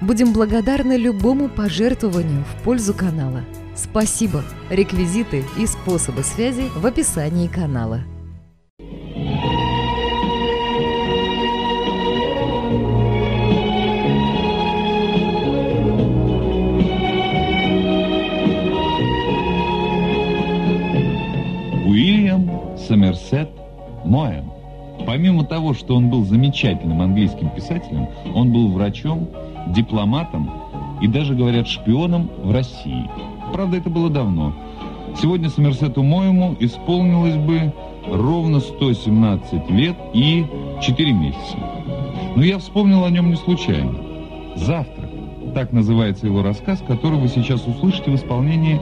Будем благодарны любому пожертвованию в пользу канала. Спасибо! Реквизиты и способы связи в описании канала. Уильям Сомерсет Моэм. Помимо того, что он был замечательным английским писателем, он был врачом, дипломатом и даже, говорят, шпионом в России. Правда, это было давно. Сегодня Сомерсету Моему исполнилось бы ровно 117 лет и 4 месяца. Но я вспомнил о нем не случайно. «Завтрак» – так называется его рассказ, который вы сейчас услышите в исполнении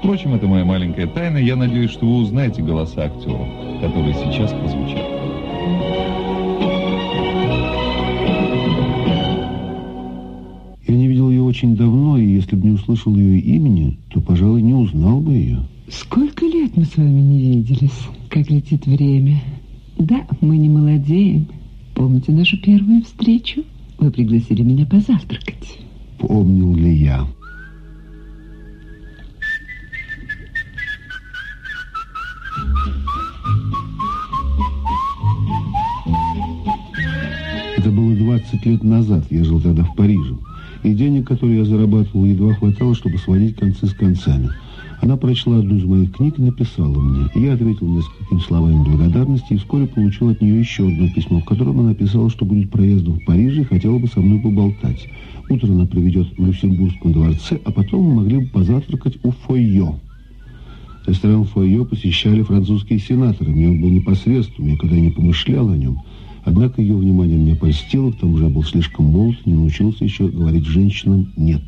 Впрочем, это моя маленькая тайна. Я надеюсь, что вы узнаете голоса актеров, которые сейчас прозвучат. Очень давно, и если бы не услышал ее имени, то, пожалуй, не узнал бы ее. Сколько лет мы с вами не виделись, как летит время. Да, мы не молодеем. Помните нашу первую встречу? Вы пригласили меня позавтракать. Помнил ли я? Это было 20 лет назад, я жил тогда в Париже. И денег, которые я зарабатывал, едва хватало, чтобы сводить концы с концами. Она прочла одну из моих книг и написала мне. Я ответил несколькими словами благодарности и вскоре получил от нее еще одно письмо, в котором она написала, что будет проездом в Париже и хотела бы со мной поболтать. Утро она проведет в Люксембургском дворце, а потом мы могли бы позавтракать у Фойо. Ресторан Фойо посещали французские сенаторы. Мне он был непосредством, я когда не помышлял о нем. Однако ее внимание меня польстило, к тому же я был слишком молод, не научился еще говорить женщинам «нет».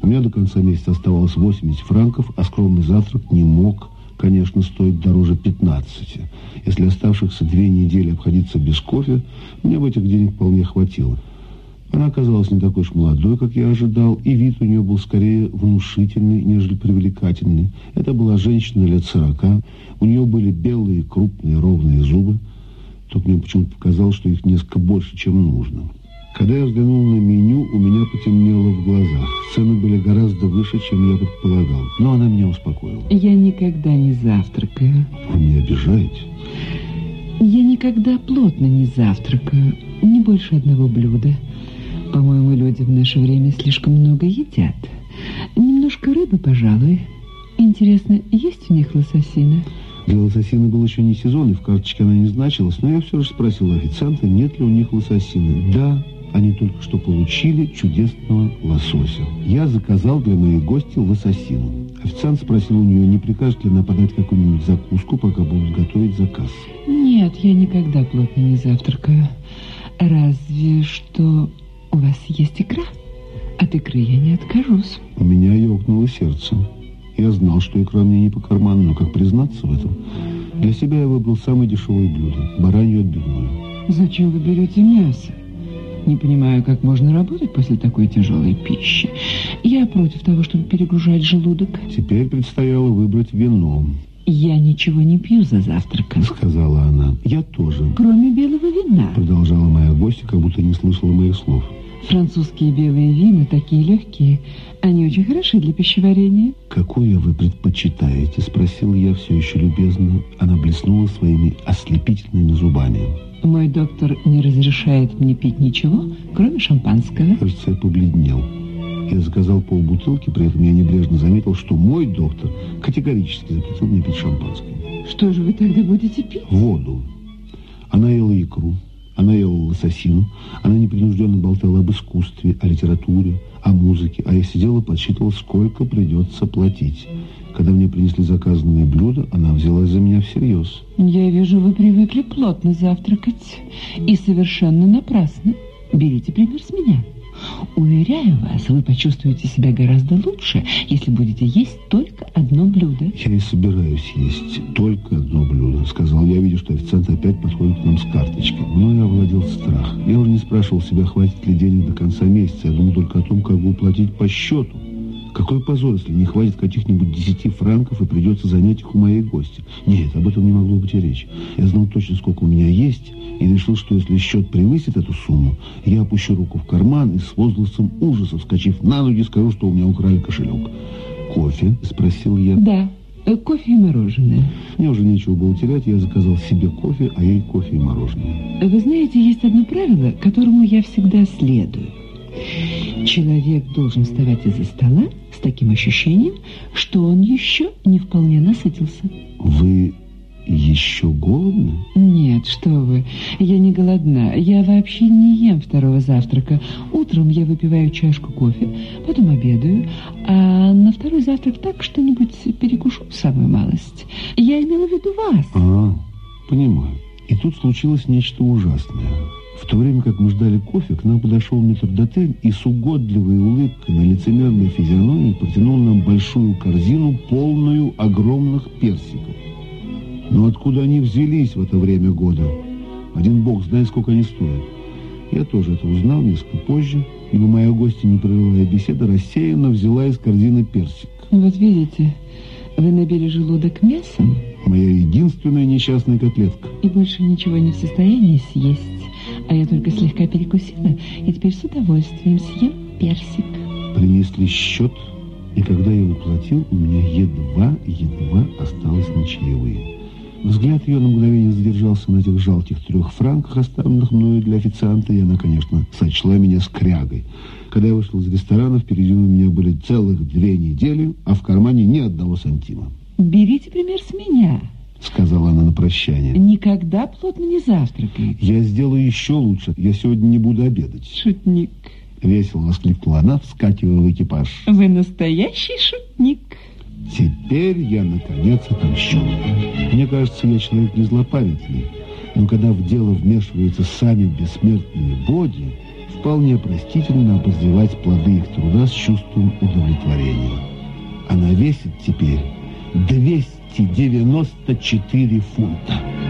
У меня до конца месяца оставалось 80 франков, а скромный завтрак не мог, конечно, стоить дороже 15. Если оставшихся две недели обходиться без кофе, мне бы этих денег вполне хватило. Она оказалась не такой уж молодой, как я ожидал, и вид у нее был скорее внушительный, нежели привлекательный. Это была женщина лет сорока, у нее были белые, крупные, ровные зубы, только мне почему-то показалось, что их несколько больше, чем нужно. Когда я взглянул на меню, у меня потемнело в глазах. Цены были гораздо выше, чем я предполагал. Но она меня успокоила. Я никогда не завтракаю. Вы меня обижаете? Я никогда плотно не завтракаю. Не больше одного блюда. По-моему, люди в наше время слишком много едят. Немножко рыбы, пожалуй. Интересно, есть у них лососина? Для лососины был еще не сезон, и в карточке она не значилась, но я все же спросил официанта, нет ли у них лососины. Да, они только что получили чудесного лосося. Я заказал для моей гости лососину. Официант спросил у нее, не прикажет ли она подать какую-нибудь закуску, пока будут готовить заказ. Нет, я никогда плотно не завтракаю. Разве что у вас есть икра. От икры я не откажусь. У меня ёкнуло сердце. Я знал, что икра мне не по карману, но как признаться в этом? Для себя я выбрал самое дешевое блюдо – баранью отбивную. Зачем вы берете мясо? Не понимаю, как можно работать после такой тяжелой пищи. Я против того, чтобы перегружать желудок. Теперь предстояло выбрать вино. Я ничего не пью за завтраком. Сказала она. Я тоже. Кроме белого вина. Продолжала моя гостья, как будто не слышала моих слов. Французские белые вина такие легкие. Они очень хороши для пищеварения. «Какое вы предпочитаете?» – спросил я все еще любезно. Она блеснула своими ослепительными зубами. Мой доктор не разрешает мне пить ничего, кроме шампанского. Кажется, я побледнел. Я заказал полбутылки, при этом я небрежно заметил, что мой доктор категорически запретил мне пить шампанское. Что же вы тогда будете пить? Воду. Она ела икру, она ела лососину, она непринужденно болтала об искусстве, о литературе, о музыке, а я сидел и подсчитывал, сколько придется платить. Когда мне принесли заказанные блюда, она взялась за меня всерьез. Я вижу, вы привыкли плотно завтракать. И совершенно напрасно. Берите пример с меня. Уверяю вас, вы почувствуете себя гораздо лучше, если будете есть только одно блюдо. Я и собираюсь есть только одно блюдо, сказал я, видя, что официант опять подходит к нам с карточкой. Я овладел страх. Я уже не спрашивал себя, хватит ли денег до конца месяца. Я думал только о том, как бы уплатить по счету. Какой позор, если не хватит каких-нибудь десяти франков и придется занять их у моей гости. Нет, об этом не могло быть и речи. Я знал точно, сколько у меня есть, и решил, что если счет превысит эту сумму, я опущу руку в карман и с возгласом ужаса, вскочив на ноги, скажу, что у меня украли кошелек. «Кофе?» – спросил я. Да, э, кофе и мороженое. Мне уже нечего было терять, я заказал себе кофе, а ей кофе и мороженое. Вы знаете, есть одно правило, которому я всегда следую. Человек должен вставать из-за стола с таким ощущением, что он еще не вполне насытился. Вы еще голодны? Нет, что вы, я не голодна. Я вообще не ем второго завтрака. Утром я выпиваю чашку кофе, потом обедаю, а на второй завтрак так что-нибудь перекушу самую малость. Я имела в виду вас. А, понимаю. И тут случилось нечто ужасное. В то время как мы ждали кофе, к нам подошел метрдотель и с угодливой улыбкой на лицемерной физиономии протянул нам большую корзину, полную огромных персиков. Но откуда они взялись в это время года? Один бог знает, сколько они стоят. Я тоже это узнал несколько позже, ибо моя гостья, не прерывая беседы, рассеянно взяла из корзины персик. Вот видите, вы набили желудок мясом Моя единственная несчастная котлетка. и больше ничего не в состоянии съесть. А я только слегка перекусила, и теперь с удовольствием съем персик. Принесли счет, и когда я уплатил, у меня едва-едва осталось на чаевые. Взгляд ее на мгновение задержался на этих жалких трех франках, оставленных мною для официанта, и она, конечно, сочла меня скрягой. Когда я вышел из ресторана, впереди у меня были целых две недели, а в кармане ни одного сантима. Берите пример с меня. Сказала она на прощание. Никогда плотно не завтракайте. Я сделаю еще лучше. Я сегодня не буду обедать. Шутник. Весело воскликнула она, вскакивая в экипаж. Вы настоящий шутник. Теперь я, наконец, отомщен. Мне кажется, я человек не злопамятный, но когда в дело вмешиваются сами бессмертные боги, вполне простительно обозревать плоды их труда с чувством удовлетворения. Она весит теперь 294 фунта.